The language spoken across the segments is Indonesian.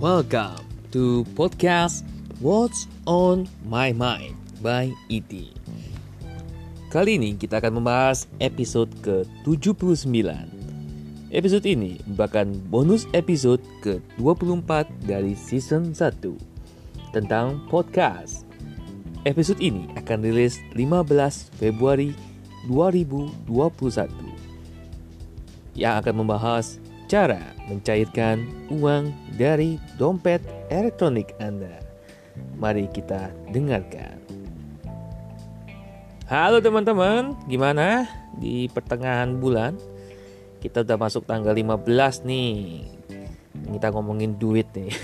Welcome to podcast What's on My Mind by E.T. Kali ini kita akan membahas episode ke-79. Episode ini merupakan bonus episode ke-24 dari season 1 tentang podcast. Episode ini akan rilis 15 Februari 2021 yang akan membahas cara mencairkan uang dari dompet elektronik Anda. Mari kita dengarkan. Halo teman-teman, gimana di pertengahan bulan? Kita udah masuk tanggal 15 nih. Kita ngomongin duit nih.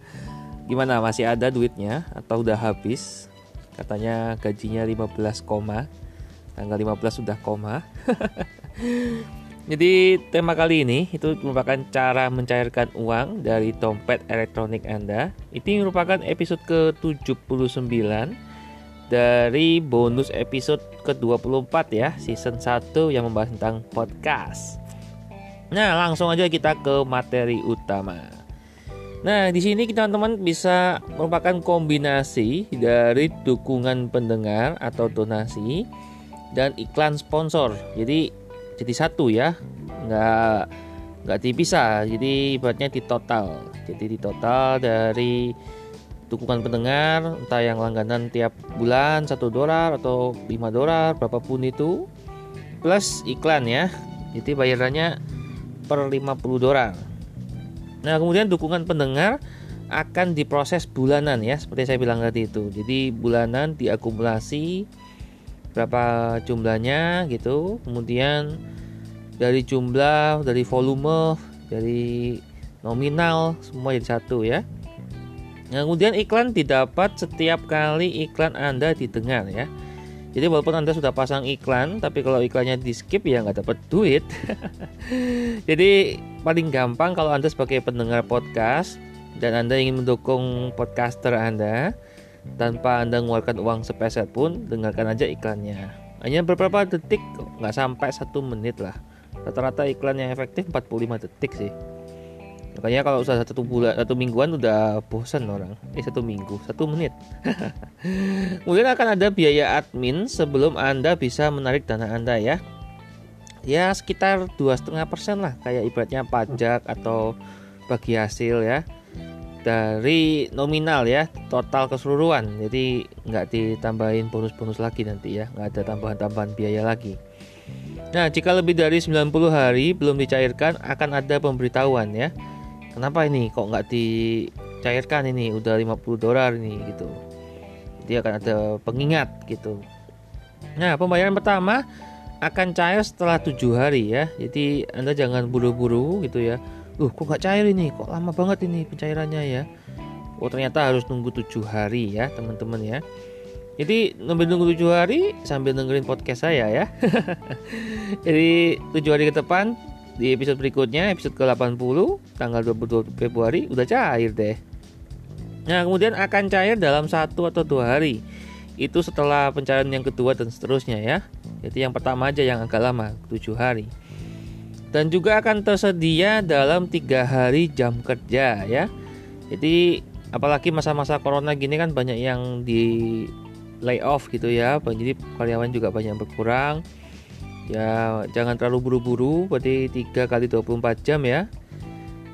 gimana masih ada duitnya atau udah habis? Katanya gajinya 15 koma. Tanggal 15 sudah koma. Jadi tema kali ini itu merupakan cara mencairkan uang dari dompet elektronik Anda. Itu merupakan episode ke-79 dari bonus episode ke-24 ya, season 1 yang membahas tentang podcast. Nah, langsung aja kita ke materi utama. Nah, di sini kita teman-teman bisa merupakan kombinasi dari dukungan pendengar atau donasi dan iklan sponsor. Jadi jadi satu ya, nggak nggak dipisah. Jadi ibaratnya di total. Jadi di total dari dukungan pendengar entah yang langganan tiap bulan satu dolar atau 5 dolar berapapun itu plus iklan ya jadi bayarannya per 50 dolar nah kemudian dukungan pendengar akan diproses bulanan ya seperti saya bilang tadi itu jadi bulanan diakumulasi berapa jumlahnya gitu kemudian dari jumlah dari volume dari nominal semua jadi satu ya Nah, kemudian iklan didapat setiap kali iklan Anda didengar ya. Jadi walaupun Anda sudah pasang iklan, tapi kalau iklannya di skip ya nggak dapat duit. Jadi paling gampang kalau Anda sebagai pendengar podcast dan Anda ingin mendukung podcaster Anda tanpa Anda mengeluarkan uang sepeser pun, dengarkan aja iklannya. Hanya beberapa detik, nggak sampai satu menit lah. Rata-rata iklan yang efektif 45 detik sih. Makanya kalau usaha satu bulan satu mingguan udah bosan orang. Eh satu minggu satu menit. Kemudian akan ada biaya admin sebelum anda bisa menarik dana anda ya. Ya sekitar dua setengah persen lah kayak ibaratnya pajak atau bagi hasil ya dari nominal ya total keseluruhan. Jadi nggak ditambahin bonus-bonus lagi nanti ya nggak ada tambahan-tambahan biaya lagi. Nah jika lebih dari 90 hari belum dicairkan akan ada pemberitahuan ya. Kenapa ini kok nggak dicairkan ini? Udah 50 dolar ini gitu. Jadi akan ada pengingat gitu. Nah pembayaran pertama akan cair setelah tujuh hari ya. Jadi anda jangan buru-buru gitu ya uh kok nggak cair ini kok lama banget ini pencairannya ya oh ternyata harus nunggu tujuh hari ya teman-teman ya jadi sambil nunggu tujuh hari sambil dengerin podcast saya ya jadi tujuh hari ke depan di episode berikutnya episode ke-80 tanggal 22 Februari udah cair deh. Nah, kemudian akan cair dalam satu atau dua hari. Itu setelah pencairan yang kedua dan seterusnya ya. Jadi yang pertama aja yang agak lama, 7 hari. Dan juga akan tersedia dalam tiga hari jam kerja ya. Jadi apalagi masa-masa corona gini kan banyak yang di layoff gitu ya. Jadi karyawan juga banyak berkurang ya jangan terlalu buru-buru berarti 3 kali 24 jam ya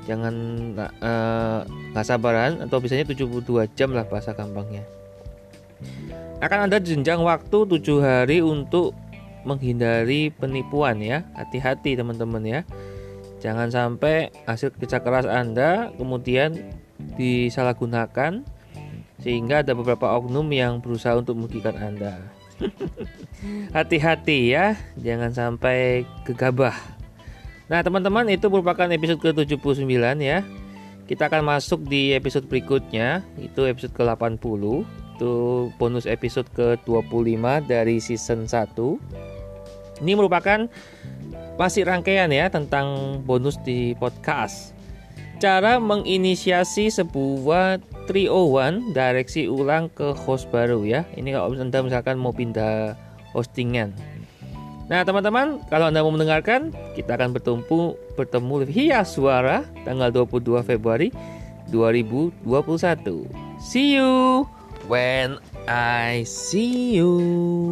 jangan eh, nggak uh, sabaran atau biasanya 72 jam lah bahasa gampangnya akan ada jenjang waktu 7 hari untuk menghindari penipuan ya hati-hati teman-teman ya jangan sampai hasil kerja keras anda kemudian disalahgunakan sehingga ada beberapa oknum yang berusaha untuk merugikan anda Hati-hati ya, jangan sampai gegabah. Nah, teman-teman, itu merupakan episode ke-79 ya. Kita akan masuk di episode berikutnya, itu episode ke-80. Itu bonus episode ke-25 dari season 1. Ini merupakan masih rangkaian ya tentang bonus di podcast. Cara menginisiasi sebuah 301 direksi ulang ke host baru ya. Ini kalau Anda misalkan mau pindah hostingan. Nah, teman-teman, kalau Anda mau mendengarkan, kita akan bertemu bertemu via suara tanggal 22 Februari 2021. See you when I see you.